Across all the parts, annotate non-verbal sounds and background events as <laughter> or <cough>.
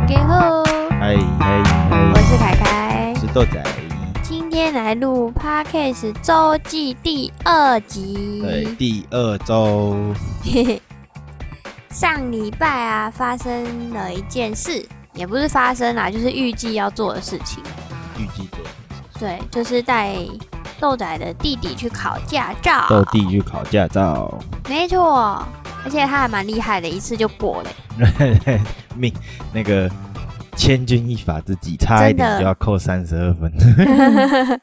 大家好，嗨嗨嗨，我是凯凯，是豆仔。今天来录 Podcast 周记第二集。对，第二周，<laughs> 上礼拜啊，发生了一件事，也不是发生啦，就是预计要做的事情。预计做对，就是带豆仔的弟弟去考驾照。豆弟去考驾照，没错，而且他还蛮厉害的，一次就过了。<laughs> 命那个千钧一发之际，差一点就要扣三十二分。<laughs>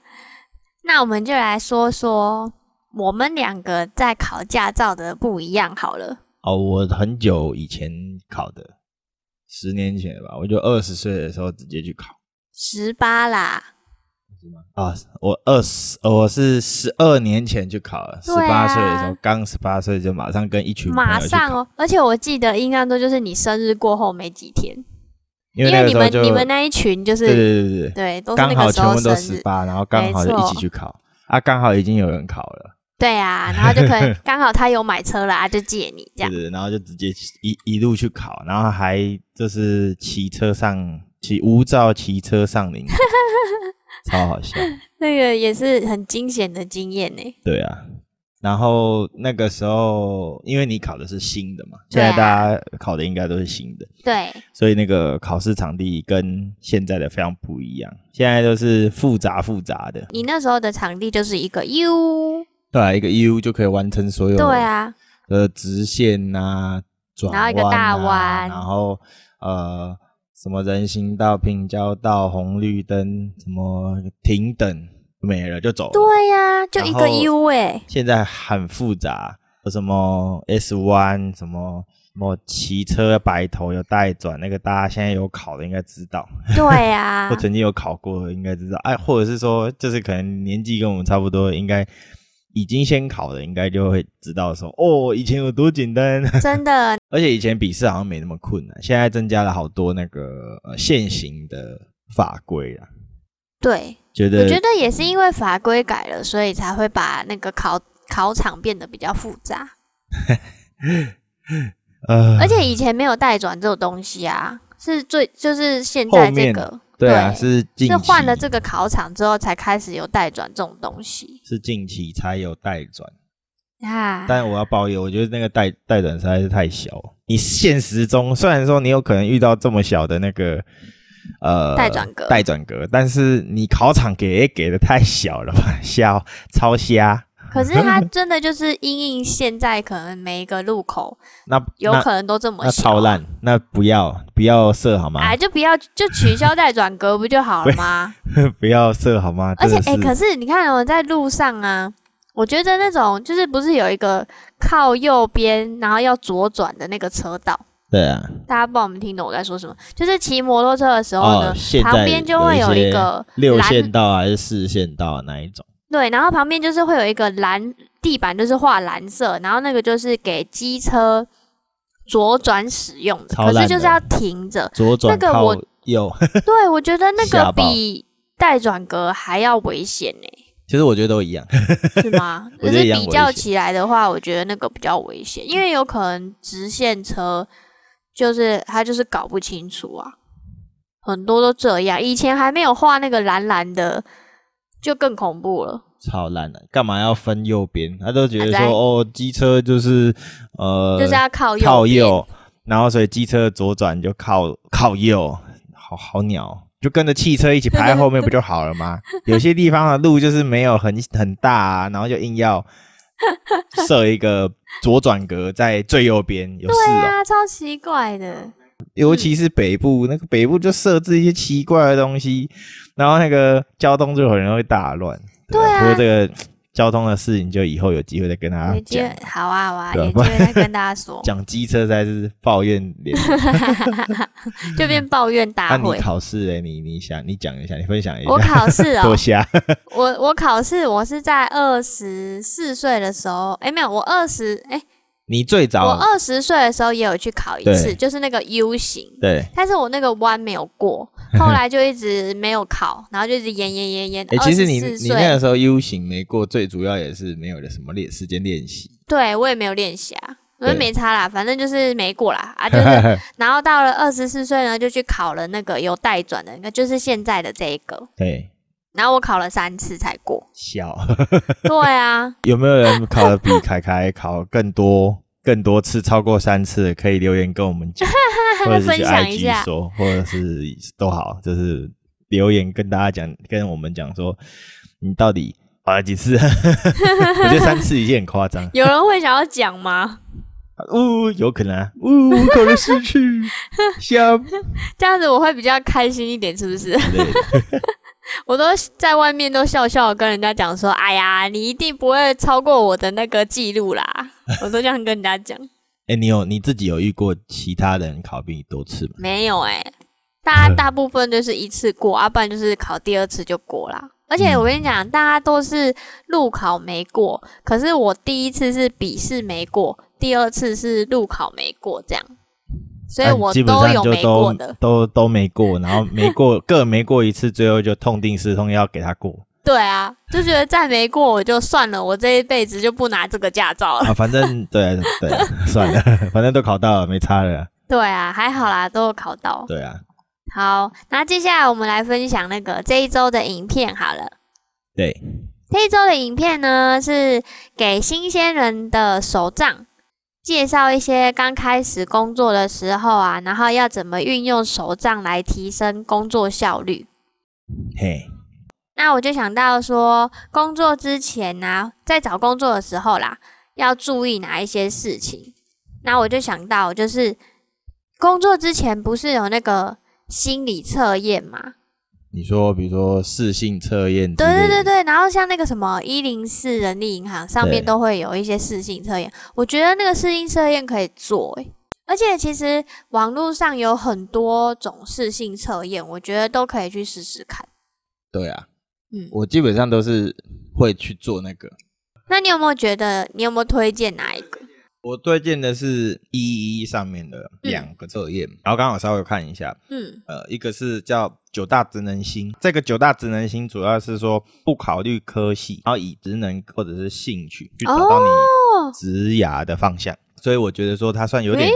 那我们就来说说我们两个在考驾照的不一样好了。哦，我很久以前考的，十年前吧，我就二十岁的时候直接去考。十八啦，啊，我二十，我是十二年前就考了，十八岁的时候，刚十八岁就马上跟一群马，上哦！而且我记得印象中就是你生日过后没几天，因为你们你们那一群就是对对对对。对，都是刚那个时好全部都十八，然后刚好就一起去考。啊，刚好已经有人考了，对啊，然后就可能 <laughs> 刚好他有买车了啊，就借你这样。对对，对然后就直接一一路去考，然后还就是骑车上骑无照骑车上林，<laughs> 超好笑，<laughs> 那个也是很惊险的经验呢。对啊。然后那个时候，因为你考的是新的嘛，现在大家考的应该都是新的，对，所以那个考试场地跟现在的非常不一样，现在都是复杂复杂的，你那时候的场地就是一个 U，对啊，一个 U 就可以完成所有对啊，呃直线呐、转然后一个大弯。然后呃什么人行道、平交道、红绿灯，什么停等没了就走了。对呀、就一个 U 哎、现在很复杂，有什么 S 弯，什么什么骑车白头有带转，那个大家现在有考的应该知道，对啊我，<laughs> 曾经有考过的应该知道。哎，或者是说，就是可能年纪跟我们差不多，应该已经先考的，应该就会知道说，哦，以前有多简单。真的 <laughs> 而且以前笔试好像没那么困难，现在增加了好多那个呃现行的法规啊，对，觉得我觉得也是因为法规改了，所以才会把那个考考场变得比较复杂。<laughs> 呃，而且以前没有带转这种东西啊，是最就是现在这个对啊，是近期是换了这个考场之后才开始有代转这种东西是近期才有代转，啊。但我要抱怨，我觉得那个代代转实在是太小。你现实中虽然说你有可能遇到这么小的那个呃代转格代转格，但是你考场给也给的太小了吧，小超瞎。可是它真的就是因应现在可能每一个路口那那有可能都这么那小，超烂，那不要不要设好吗？哎，就不要就取消 <laughs> 带转格不就好了吗？<laughs> 不要设好吗？而且哎、可是你看我在路上啊，我觉得那种就是不是有一个靠右边然后要左转的那个车道，对啊，大家不知道我们听懂我在说什么？就是骑摩托车的时候呢，哦，旁边就会有一个六线道还是四线道那一种？对，然后旁边就是会有一个蓝地板，就是画蓝色，然后那个就是给机车左转使用的，的可是就是要停着。左转那个我有，<laughs> 对，我觉得那个比带转格还要危险呢、其实我觉得都一样。<laughs> 是吗？我可是比较起来的话，我觉得那个比较危险，因为有可能直线车就是他就是搞不清楚啊，很多都这样。以前还没有画那个蓝蓝的，就更恐怖了。超烂的，干嘛要分右边？他都觉得说，哦，机车就是呃，就是要靠右靠右，然后所以机车左转就靠靠右，好好鸟，就跟着汽车一起排在后面不就好了吗？<laughs> 有些地方的路就是没有很很大啊，然后就硬要设一个左转格在最右边，有事啊，超奇怪的。尤其是北部，那个北部就设置一些奇怪的东西，然后那个交通就很容易大乱。对啊不过这个交通的事情，就以后有机会再跟大家讲。好啊好啊，有机会再跟大家说，<laughs> 讲机车才是抱怨连连。就变抱怨那大会。你考试哎，你你想你讲一下，你分享一下。我考试啊 <laughs> 多，瞎。我我考试我是在二十四岁的时候，哎没有，我二十哎你最早我早二十岁的时候也有去考一次，就是那个 U 型，对，但是我那个弯没有过，<laughs> 后来就一直没有考，然后就一直延延延延。哎，其实你你那个，时候 U 型没过，最主要也是没有的什么练时间练习。对我也没有练习啊，我也没差啦，反正就是没过啦啊，<laughs> 就是，然后到了二十四岁呢，就去考了那个有带转的，那就是现在的这一个，对，然后我考了三次才过，笑。对啊，<laughs> 有没有人考的比凯凯考更多、更多次，超过三次？可以留言跟我们讲，或者是去 <laughs> 分享一 IG 下说，或者是都好，就是留言跟大家讲，跟我们讲说，你到底考了几次？<laughs> 我觉得三次已经很夸张。有人会想要讲吗？呜、有可能啊，呜、考了四次，笑这样子我会比较开心一点，是不是？我都在外面都笑笑跟人家讲说，哎呀，你一定不会超过我的那个记录啦，我都这样跟人家讲。哎、你有你自己有遇过其他人考比你多次吗？没有哎、大家大部分就是一次过，啊，不然就是考第二次就过啦。而且我跟你讲，大家都是路考没过，可是我第一次是笔试没过，第二次是路考没过，这样，所以我基本上就都。都都没过，然后没过各没过一次，最后就痛定思痛要给他过对啊，就觉得再没过我就算了，我这一辈子就不拿这个驾照了。啊，反正 <laughs> 对对，算了，反正都考到了，没差了，对啊，还好啦，都有考到。对啊，好，那接下来我们来分享那个这一周的影片好了。对，这一周的影片呢，是给新鲜人的手账，介绍一些刚开始工作的时候啊，然后要怎么运用手账来提升工作效率。嘿，那我就想到说，工作之前呢、在找工作的时候啦，要注意哪一些事情。那我就想到，就是工作之前不是有那个心理测验嘛？你说比如说视性测验，对对对，对，然后像那个什么一零四人力银行上面都会有一些试性测验，我觉得那个试性测验可以做诶，而且其实网络上有很多种试性测验，我觉得都可以去试试看。对啊，嗯，我基本上都是会去做那个。那你有没有觉得你有没有推荐哪一个？我推荐的是一一上面的两个测验，然后刚好稍微看一下，嗯。呃，一个是叫九大职能星，这个九大职能星主要是说不考虑科系，然后以职能或者是兴趣去找到你哦，职涯的方向，所以我觉得说它算有点诶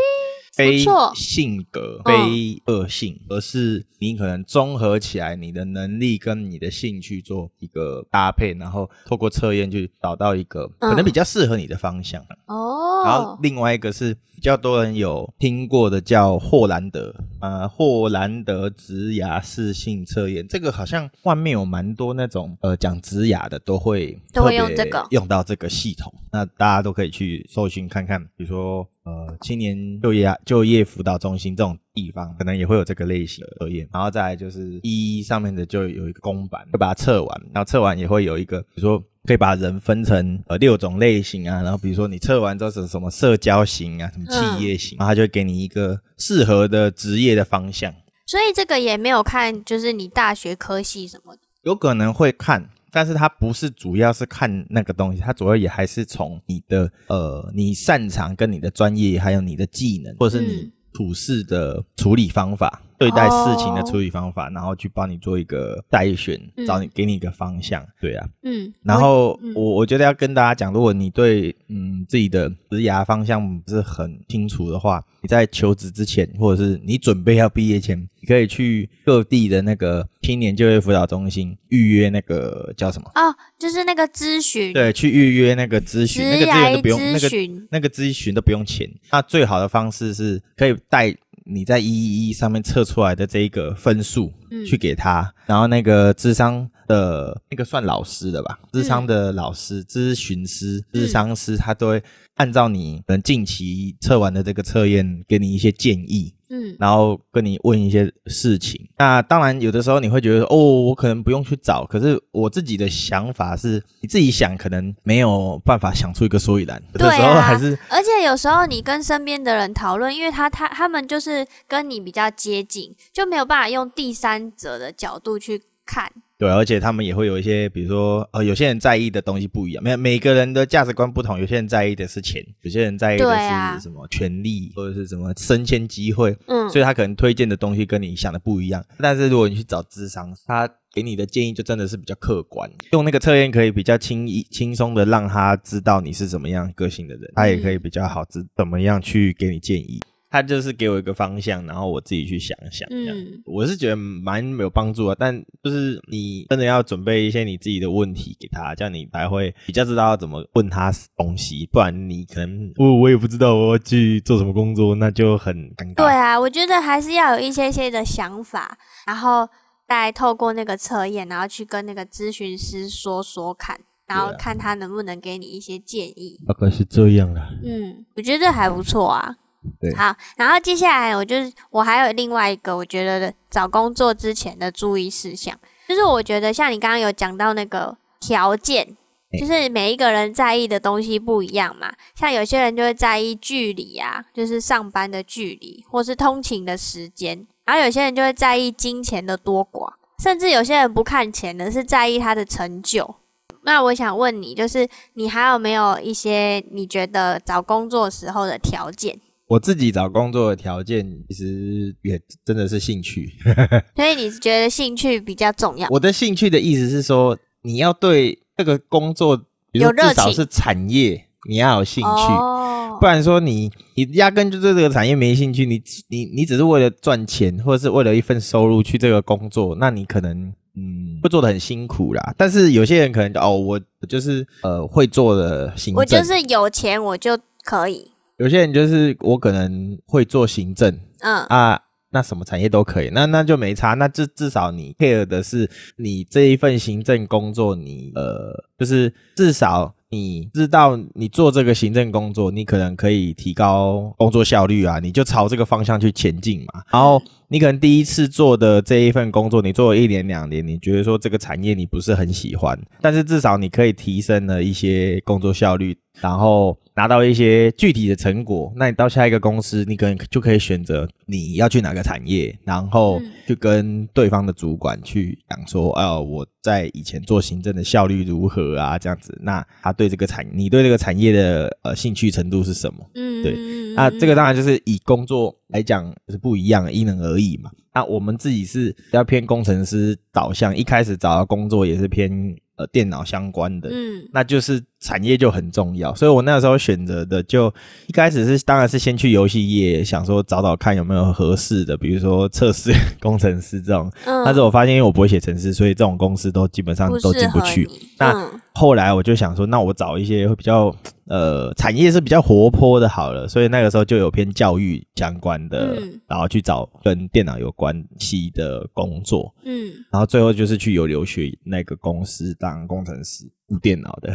非性格、嗯非恶性，而是你可能综合起来你的能力跟你的兴趣做一个搭配，然后透过测验去找到一个可能嗯比较适合你的方向。哦，然后另外一个是比较多人有听过的，叫霍兰德，呃，霍兰德职涯适性测验，这个好像外面有蛮多那种呃讲职涯的都会都会用这个用到这个系统，那大家都可以去搜寻看看，比如说呃青年就业就业辅导中心这种地方，可能也会有这个类型的测验，然后再来就是一上面的就有一个公版，会把它测完，然后测完也会有一个，比如说可以把人分成呃六种类型啊，然后比如说你测完之后是什么社交型啊，什么企业型，然后它就会给你一个适合的职业的方向，所以这个也没有看，就是你大学科系什么的。有可能会看。但是它不是主要是看那个东西，它主要也还是从你的呃你擅长跟你的专业，还有你的技能，或者是你普世的处理方法，对待事情的处理方法，然后去帮你做一个筛选，嗯找你给你一个方向，对啊。嗯，然后嗯我我觉得要跟大家讲，如果你对嗯自己的职涯方向不是很清楚的话，你在求职之前，或者是你准备要毕业前，你可以去各地的那个青年就业辅导中心预约那个叫什么？哦，就是那个咨询，对，去预约那个咨询，那职个咨询都不用，那个，那个咨询都不用钱。那最好的方式是可以带你在一一一上面测出来的这一个分数，嗯。去给他，然后那个智商的那个算老师的吧，嗯。智商的老师、咨询师、智商师，他都会按照你可能近期测完的这个测验，给你一些建议。嗯然后跟你问一些事情。那当然，有的时候你会觉得哦，我可能不用去找。可是我自己的想法是，你自己想可能没有办法想出一个所以然，有的对时候啊还是而且有时候你跟身边的人讨论，因为他他他们就是跟你比较接近，就没有办法用第三者的角度去看。对，而且他们也会有一些，比如说，呃，有些人在意的东西不一样，每每个人的价值观不同，有些人在意的是钱，有些人在意的是什么权利或者是什么升迁机会，嗯，所以他可能推荐的东西跟你想的不一样。但是如果你去找智商，他给你的建议就真的是比较客观，用那个测验可以比较轻易轻松的让他知道你是怎么样个性的人，他也可以比较好知怎么样去给你建议。他就是给我一个方向，然后我自己去想想。这样，嗯我是觉得蛮有帮助的。但就是你真的要准备一些你自己的问题给他，这样你才会比较知道要怎么问他东西。不然你可能我我也不知道我要去做什么工作，那就很尴尬。对啊，我觉得还是要有一些些的想法，然后再透过那个测验，然后去跟那个咨询师说说看，然后看他能不能给你一些建议。大概是这样啦。嗯，我觉得还不错啊。对好，然后接下来我就是我还有另外一个我觉得找工作之前的注意事项，就是我觉得像你刚刚有讲到那个条件，哎就是每一个人在意的东西不一样嘛。像有些人就会在意距离啊，就是上班的距离，或是通勤的时间，然后有些人就会在意金钱的多寡，甚至有些人不看钱的，是在意他的成就。那我想问你，就是你还有没有一些你觉得找工作时候的条件？我自己找工作的条件其实也真的是兴趣。<laughs> 所以你觉得兴趣比较重要？我的兴趣的意思是说，你要对这个工作，比如有热情至少是产业，你要有兴趣。哦不然说你你压根就对这个产业没兴趣，你你你只是为了赚钱或者是为了一份收入去这个工作，那你可能嗯会做的很辛苦啦。但是有些人可能就哦，我我就是呃会做的行政，我就是有钱我就可以，有些人就是我可能会做行政嗯啊。那什么产业都可以，那那就没差。那至至少你 care 的是你这一份行政工作，你呃，就是至少你知道你做这个行政工作，你可能可以提高工作效率啊，你就朝这个方向去前进嘛。然后你可能第一次做的这一份工作，你做了一年两年，你觉得说这个产业你不是很喜欢，但是至少你可以提升了一些工作效率，然后拿到一些具体的成果。那你到下一个公司，你可能就可以选择你要去哪个产业，然后就跟对方的主管去讲说，哦，我在以前做行政的效率如何啊，这样子。那他对这个产，你对这个产业的呃兴趣程度是什么？嗯，对嗯那这个当然就是以工作来讲是不一样，因人而异嘛。那我们自己是比较偏工程师导向，一开始找到工作也是偏呃电脑相关的，嗯那就是产业就很重要。所以我那时候选择的就一开始是当然是先去游戏业，想说找找看有没有合适的，比如说测试工程师这种。嗯，但是我发现因为我不会写程式，所以这种公司都基本上都进不去。那嗯后来我就想说，那我找一些会比较呃产业是比较活泼的好了，所以那个时候就有偏教育相关的，嗯然后去找跟电脑有关系的工作，嗯，然后最后就是去有留学那个公司当工程师，顾电脑的，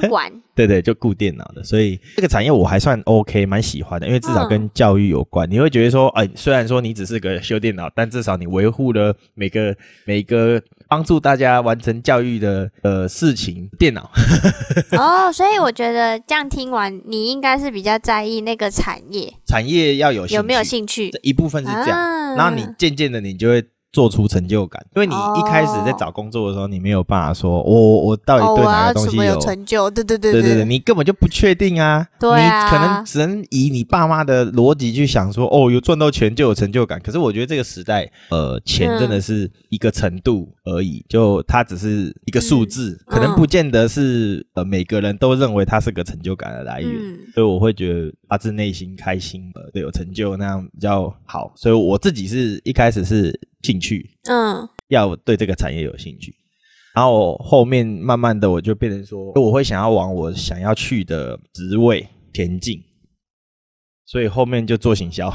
网管，<laughs> 对对，就顾电脑的，所以这个产业我还算 OK，蛮喜欢的，因为至少嗯。跟教育有关，你会觉得说，哎、虽然说你只是个修电脑，但至少你维护了每个每个帮助大家完成教育的呃事情，电脑。<laughs> 哦，所以我觉得这样听完，你应该是比较在意那个产业产业要有有没有兴趣，一部分是这样，啊。然后你渐渐的你就会做出成就感，因为你一开始在哦找工作的时候，你没有办法说我我到哦，底对哪个东西有成就？对对对对对对，你根本就不确定啊！对啊你可能只能以你爸妈的逻辑去想说，哦，有赚到钱就有成就感。可是我觉得这个时代，呃，钱嗯真的是一个程度而已，就它只是一个数字，可能嗯不见得是呃每个人都认为它是个成就感的来源。嗯所以我会觉得发自内心开心，呃，对，有成就那样比较好。所以我自己是一开始是兴趣，嗯。要对这个产业有兴趣，然后后面慢慢的我就变成说，我会想要往我想要去的职位前进，所以后面就做行销。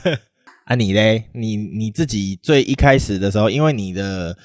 <laughs> 啊，你嘞？你你自己最一开始的时候，因为你的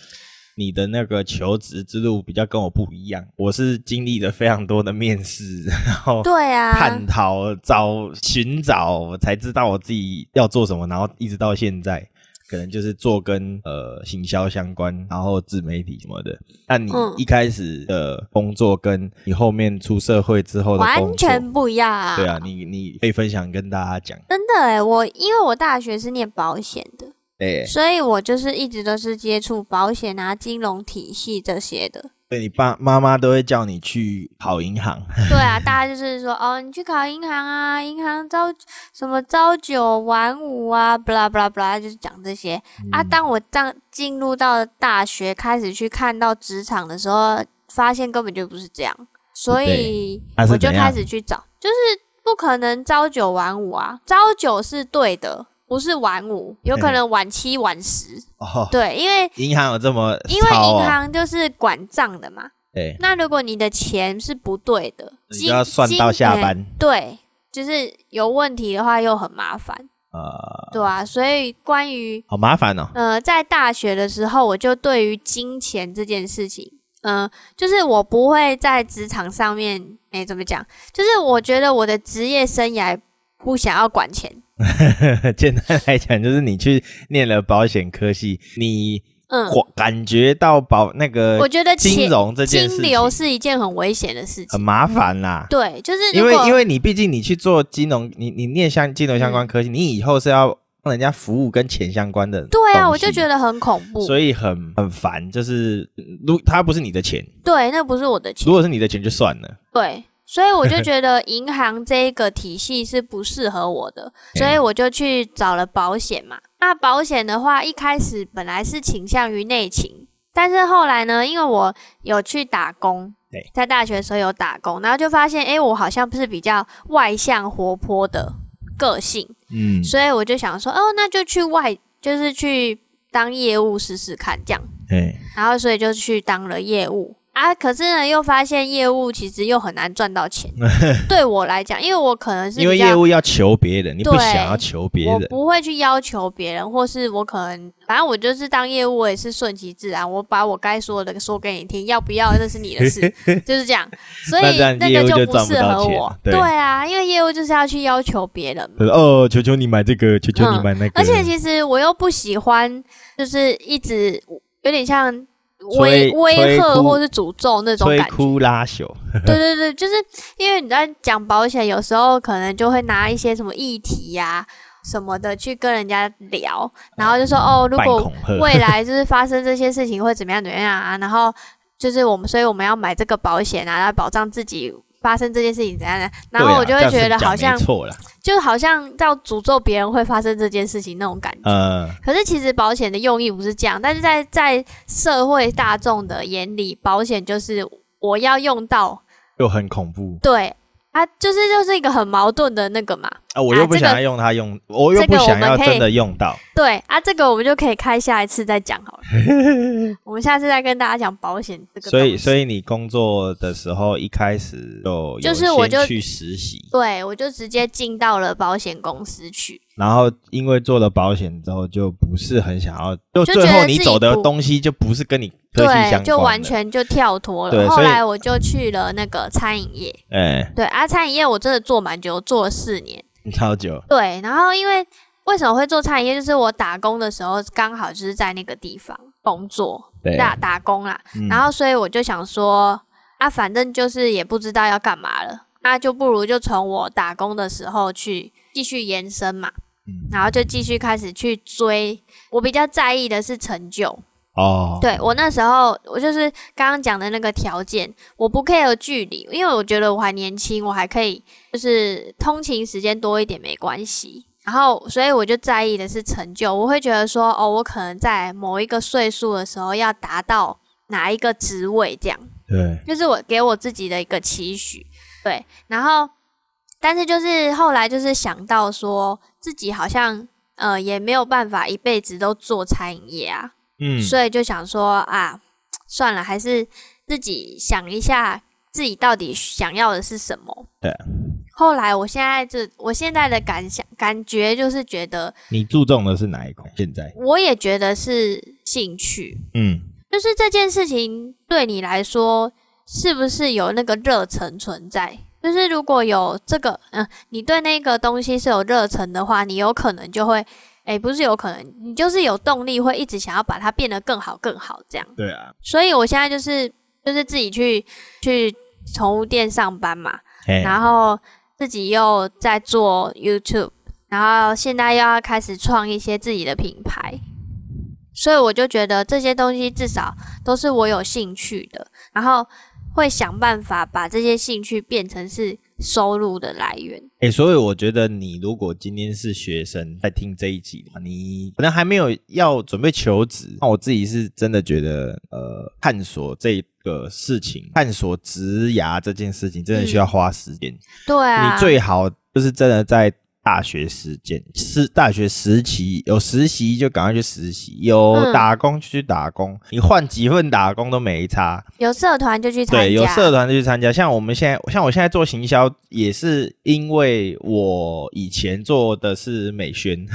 你的那个求职之路比较跟我不一样，我是经历了非常多的面试，然后对啊，探讨、找、寻找，我才知道我自己要做什么，然后一直到现在，可能就是做跟呃行销相关，然后自媒体什么的。那你嗯一开始的工作，跟你后面出社会之后的工作，完全不一样啊！对啊，你你可以分享跟大家讲。真的哎，我因为我大学是念保险的，对，所以我就是一直都是接触保险啊、金融体系这些的。对你爸妈妈都会叫你去考银行，对啊，大家就是说哦，你去考银行啊，银行朝什么朝九晚五啊，不啦不啦不啦，就是讲这些、啊。嗯。当我当进入到大学，开始去看到职场的时候，发现根本就不是这样，所以我就开始去找，就是不可能朝九晚五啊，朝九是对的，不是晚五，有可能晚七晚十，哦，对，因为银行有这么因为银行就是管账的嘛。对，那如果你的钱是不对的，就要算到下。班，对，就是有问题的话又很麻烦，呃，对啊，所以关于好麻烦哦。呃，在大学的时候，我就对于金钱这件事情，嗯、就是我不会在职场上面，哎、怎么讲？就是我觉得我的职业生涯不想要管钱，<laughs> 简单来讲，就是你去念了保险科系，你嗯，感感觉到保那个我觉得金融这件事金流是一件很危险的事情，很麻烦啦。对，就是因为因为你毕竟你去做金融，你你念相金融相关嗯科技，你以后是要帮人家服务跟钱相关的。对啊，我就觉，得很恐怖，所以很很烦，就是如它不是你的钱，对，那不是我的钱如。果是你的钱就算了。对，所以我就 <laughs> 觉得银行这一个体系是不适合我的，所以我就去找了保险嘛。那保险的话，一开始本来是倾向于内勤，但是后来呢，因为我有去打工对，在大学的时候有打工，然后就发现，哎，我好像不是比较外向活泼的个性，嗯，所以我就想说，哦，那就去外，就是去当业务试试看这样。对，然后所以就去当了业务啊，可是呢又发现业务其实又很难赚到钱。<laughs> 对我来讲，因为我可能是因为业务要求别人，你不对想要求别我人，不会去要求别人，或是我可能反正我就是当业务，我也是顺其自然，我把我该说的说给你听，要不要那是你的事，<laughs> 就是这样。所以那这样那业务就不适合我。对啊，因为业务就是要去要求别人嘛。哦，求求你买这个，求求你买那个，而且其实我又不喜欢，就是一直有点像催威威吓或是诅咒那种感觉。枯拉朽，<laughs> 对对对，就是因为你在讲保险，有时候可能就会拿一些什么议题呀、什么的去跟人家聊，然后就说哦，如果未来就 <laughs> 是发生这些事情会怎么样怎么样啊，然后就是我们，所以我们要买这个保险啊，来保障自己发生这件事情怎样的，然后我就会觉得好像错了，就好像要诅咒别人会发生这件事情那种感觉。呃，可是其实保险的用意不是这样，但是在在社会大众的眼里，保险就是我要用到，又很恐怖对啊，就是就是一个很矛盾的那个嘛。啊！我又不想要用它用，我又不想要真的用到，对啊，这个我们就可以开下一次再讲好了。<laughs> 我们下次再跟大家讲保险这个东西。所以所以你工作的时候一开始就就是我就去实习，对我就直接进到了保险公司去。然后因为做了保险之后，就不是很想要，就就最后你走的东西就不是跟你科技相关就完全就跳脱了。后来我就去了那个餐饮业，哎，对啊，餐饮业我真的做蛮久，做了四年。超久，对，然后因为为什么会做餐饮业，就是我打工的时候刚好就是在那个地方工作对，打打工啦，嗯然后所以我就想说啊，反正就是也不知道要干嘛了，那就不如就从我打工的时候去继续延伸嘛，嗯然后就继续开始去追。我比较在意的是成就，哦，对我那时候，我就是刚刚讲的那个条件，我不 care 距离，因为我觉得我还年轻，我还可以就是通勤时间多一点没关系。然后，所以我就在意的是成就，我会觉得说，哦，我可能在某一个岁数的时候要达到哪一个职位，这样对，就是我给我自己的一个期许。对，然后，但是就是后来就是想到说自己好像呃也没有办法一辈子都做餐饮业啊，嗯，所以就想说啊，算了，还是自己想一下自己到底想要的是什么。对啊。后来我现在这我现在的感想感觉就是觉得，你注重的是哪一块？现在，我也觉得是兴趣，嗯，就是这件事情对你来说是不是有那个热忱存在？就是如果有这个，嗯、你对那个东西是有热忱的话，你有可能就会，诶，不是有可能，你就是有动力会一直想要把它变得更好、更好这样。对啊，所以我现在就是就是自己去去宠物店上班嘛，哎，然后自己又在做 YouTube，然后现在又要开始创一些自己的品牌，所以我就觉得这些东西至少都是我有兴趣的，然后会想办法把这些兴趣变成是收入的来源。哎、所以我觉得你如果今天是学生在听这一集的话，你可能还没有要准备求职，那我自己是真的觉得，呃，探索这个事情，探索职涯这件事情，真的需要花时间。对啊，你最好就是真的在大学时间是大学实习有实习就赶快去实习，有嗯。打工就去打工，你换几份打工都没差。有社团就去参加，对，有社团就去参加。像我们现在，像我现在做行销，也是因为我以前做的是美宣，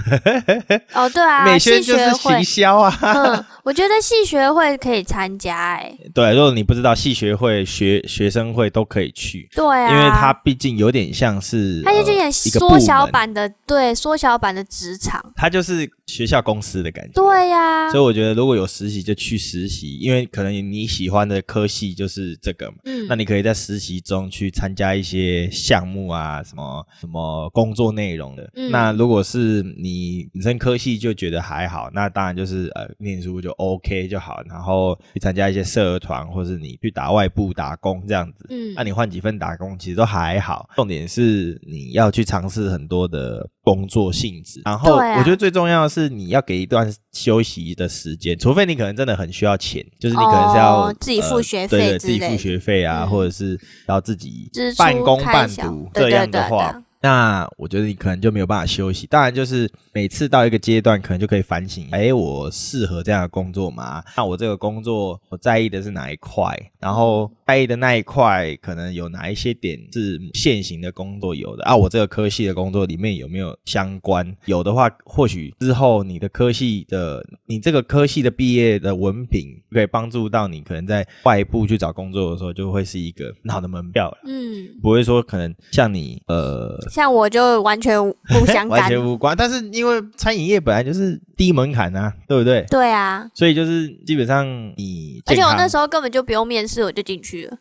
哦，对啊，美宣就是行，销啊。嗯，我觉得系学会可以参加、哎，对，如果你不知道，系学会、学学生会都可以去，对啊，因为它毕竟有点像是，它就有点缩小门，版的，对，缩小版的职场，它就是学校公司的感觉。对呀、所以我觉得，如果有实习就去实习，因为可能你喜欢的科系就是这个嘛。嗯，那你可以在实习中去参加一些项目啊，什么什么工作内容的。嗯那如果是你本身科系就觉得还好，那当然就是呃念书就 OK 就好，然后去参加一些社团，或是你去打外部打工这样子。嗯那你换几份打工其实都还好，重点是你要去尝试很多的工作性质。然后我觉得最重要的是你要给一段休息的时间，除非你可能真的很需要钱，就是你可能是要、哦自己付呃学对对，费之类自己付学费啊，嗯或者是要自己半工半读对对这样的对话对。那我觉得你可能就没有办法休息。当然，就是每次到一个阶段，可能就可以反省：哎，我适合这样的工作吗？那我这个工作我在意的是哪一块？然后在意的那一块，可能有哪一些点是现行的工作有的啊？我这个科系的工作里面有没有相关？有的话，或许之后你的科系的，你这个科系的毕业的文凭，可以帮助到你可能在外部去找工作的时候，就会是一个很好的门票了。嗯，不会说可能像你呃像我就完全不相完干，<laughs> 全无关，但是因为餐饮业本来就是低门槛啊，对不对？对啊，所以就是基本上你而且我那时候根本就不用面试，我就进去了，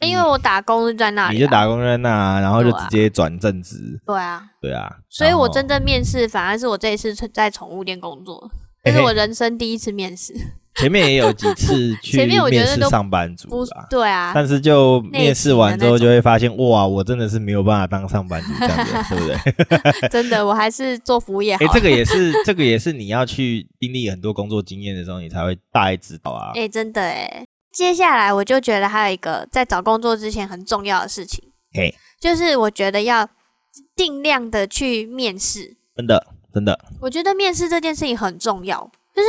因为我打工是在那里、啊，你就打工在那，然后就直接转正职，对啊，对啊。所以我真正面试反而是我这一次在宠物店工作，这是我人生第一次面试，前面也有几次去前面试上班族。对啊，但是就面试完之后，就会发现，哇，我真的是没有办法当上班族这样子，对不对？<laughs> 真的我还是做服务业 <laughs> 好。这个也是，这个也是你要去经历很多工作经验的时候，你才会大概知道啊。<laughs> 哎、真的哎。接下来我就觉得还有一个在找工作之前很重要的事情，嘿，就是我觉得要尽量的去面试。真的，真的，我觉得面试这件事情很重要，就是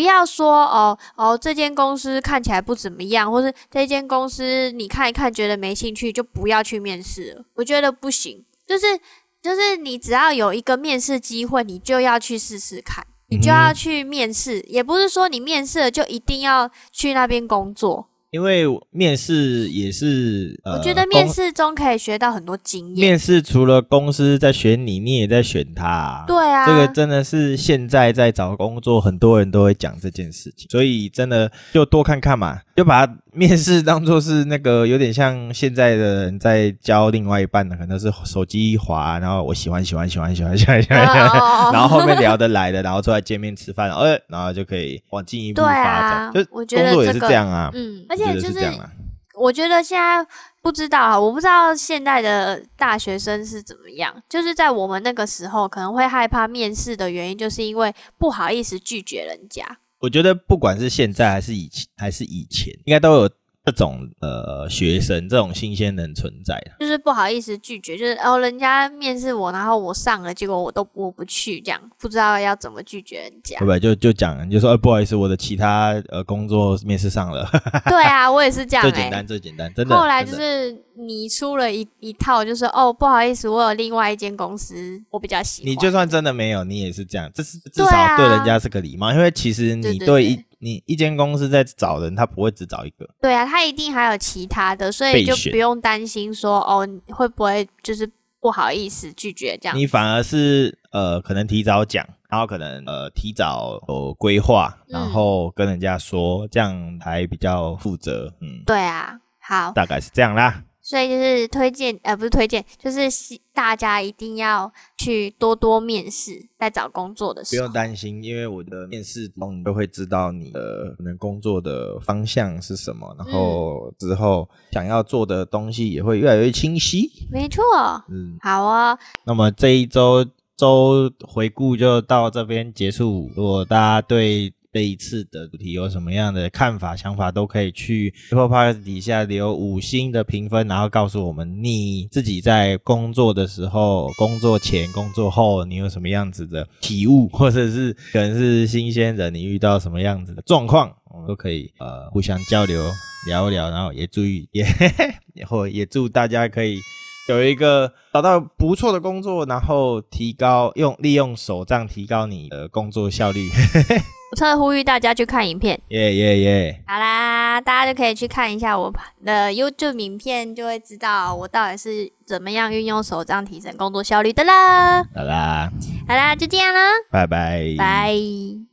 不要说哦哦这间公司看起来不怎么样，或是这间公司你看一看觉得没兴趣，就不要去面试了。我觉得不行，就是就是你只要有一个面试机会，你就要去试试看。你就要嗯去面试，也不是说你面试了就一定要去那边工作。因为面试也是，呃、我觉得面试中可以学到很多经验。面试除了公司在选你，你也在选他、啊。对啊，这个真的是现在在找工作，很多人都会讲这件事情，所以真的就多看看嘛，就把面试当做是那个有点像现在的人在教另外一半的，可能是手机一滑，然后我喜欢喜欢喜欢喜欢喜欢喜欢，然后后面聊得来的，然后出来见面吃饭，呃，然后就可以往进一步对发啊展，就我觉得工作也是这样啊，嗯，而且就是这样啊。我觉得现在不知道啊，我不知道现在的大学生是怎么样。就是在我们那个时候，可能会害怕面试的原因，就是因为不好意思拒绝人家。我觉得不管是现在还是以前，还是以前，应该都有这种呃学生这种新鲜人存在啊就是不好意思拒绝，就是哦，人家面试我，然后我上了，结果我都我不去，这样不知道要怎么拒绝人家对。不对就就讲，你就说，呃，不好意思，我的其他呃工作面试上了，<laughs> 对啊，我也是这样、欸。最简单，最简单，真的。后来就是你出了一一套，就是哦，不好意思，我有另外一间公司，我比较喜欢。你就算真的没有，你也是这样，这是至少对人家是个礼貌，因为其实你对一对你一间公司在找人，他不会只找一个，对啊，他一定还有其他的，所以就不用担心说哦，你会不会就是不好意思拒绝这样。你反而是呃可能提早讲，然后可能呃提早有规划，然嗯。后跟人家说，这样还比较负责，嗯，对啊，好，大概是这样啦。所以就是推荐，呃，不是推荐，就是希大家一定要去多多面试，在找工作的时候。不用担心，因为我的面试中你都会知道你的可能工作的方向是什么，然后之后想要做的东西也会越来越清晰。没错，嗯，好哦，那么这一周周回顾就到这边结束。如果大家对这一次的主题有什么样的看法、想法，都可以去 Apple Podcast 底下留五星的评分，然后告诉我们你自己在工作的时候、工作前、工作后，你有什么样子的体悟，或者是可能是新鲜人，你遇到什么样子的状况，我们都可以呃互相交流聊一聊，然后也注意也 <laughs> 也或也祝大家可以。有一个找到不错的工作，然后提高用利用手账提高你的工作效率。<laughs> 我特呼吁大家去看影片。耶耶耶！好啦，大家就可以去看一下我的 YouTube 影片，就会知道我到底是怎么样运用手账提升工作效率的啦。好啦，好啦，就这样啦，拜拜。拜。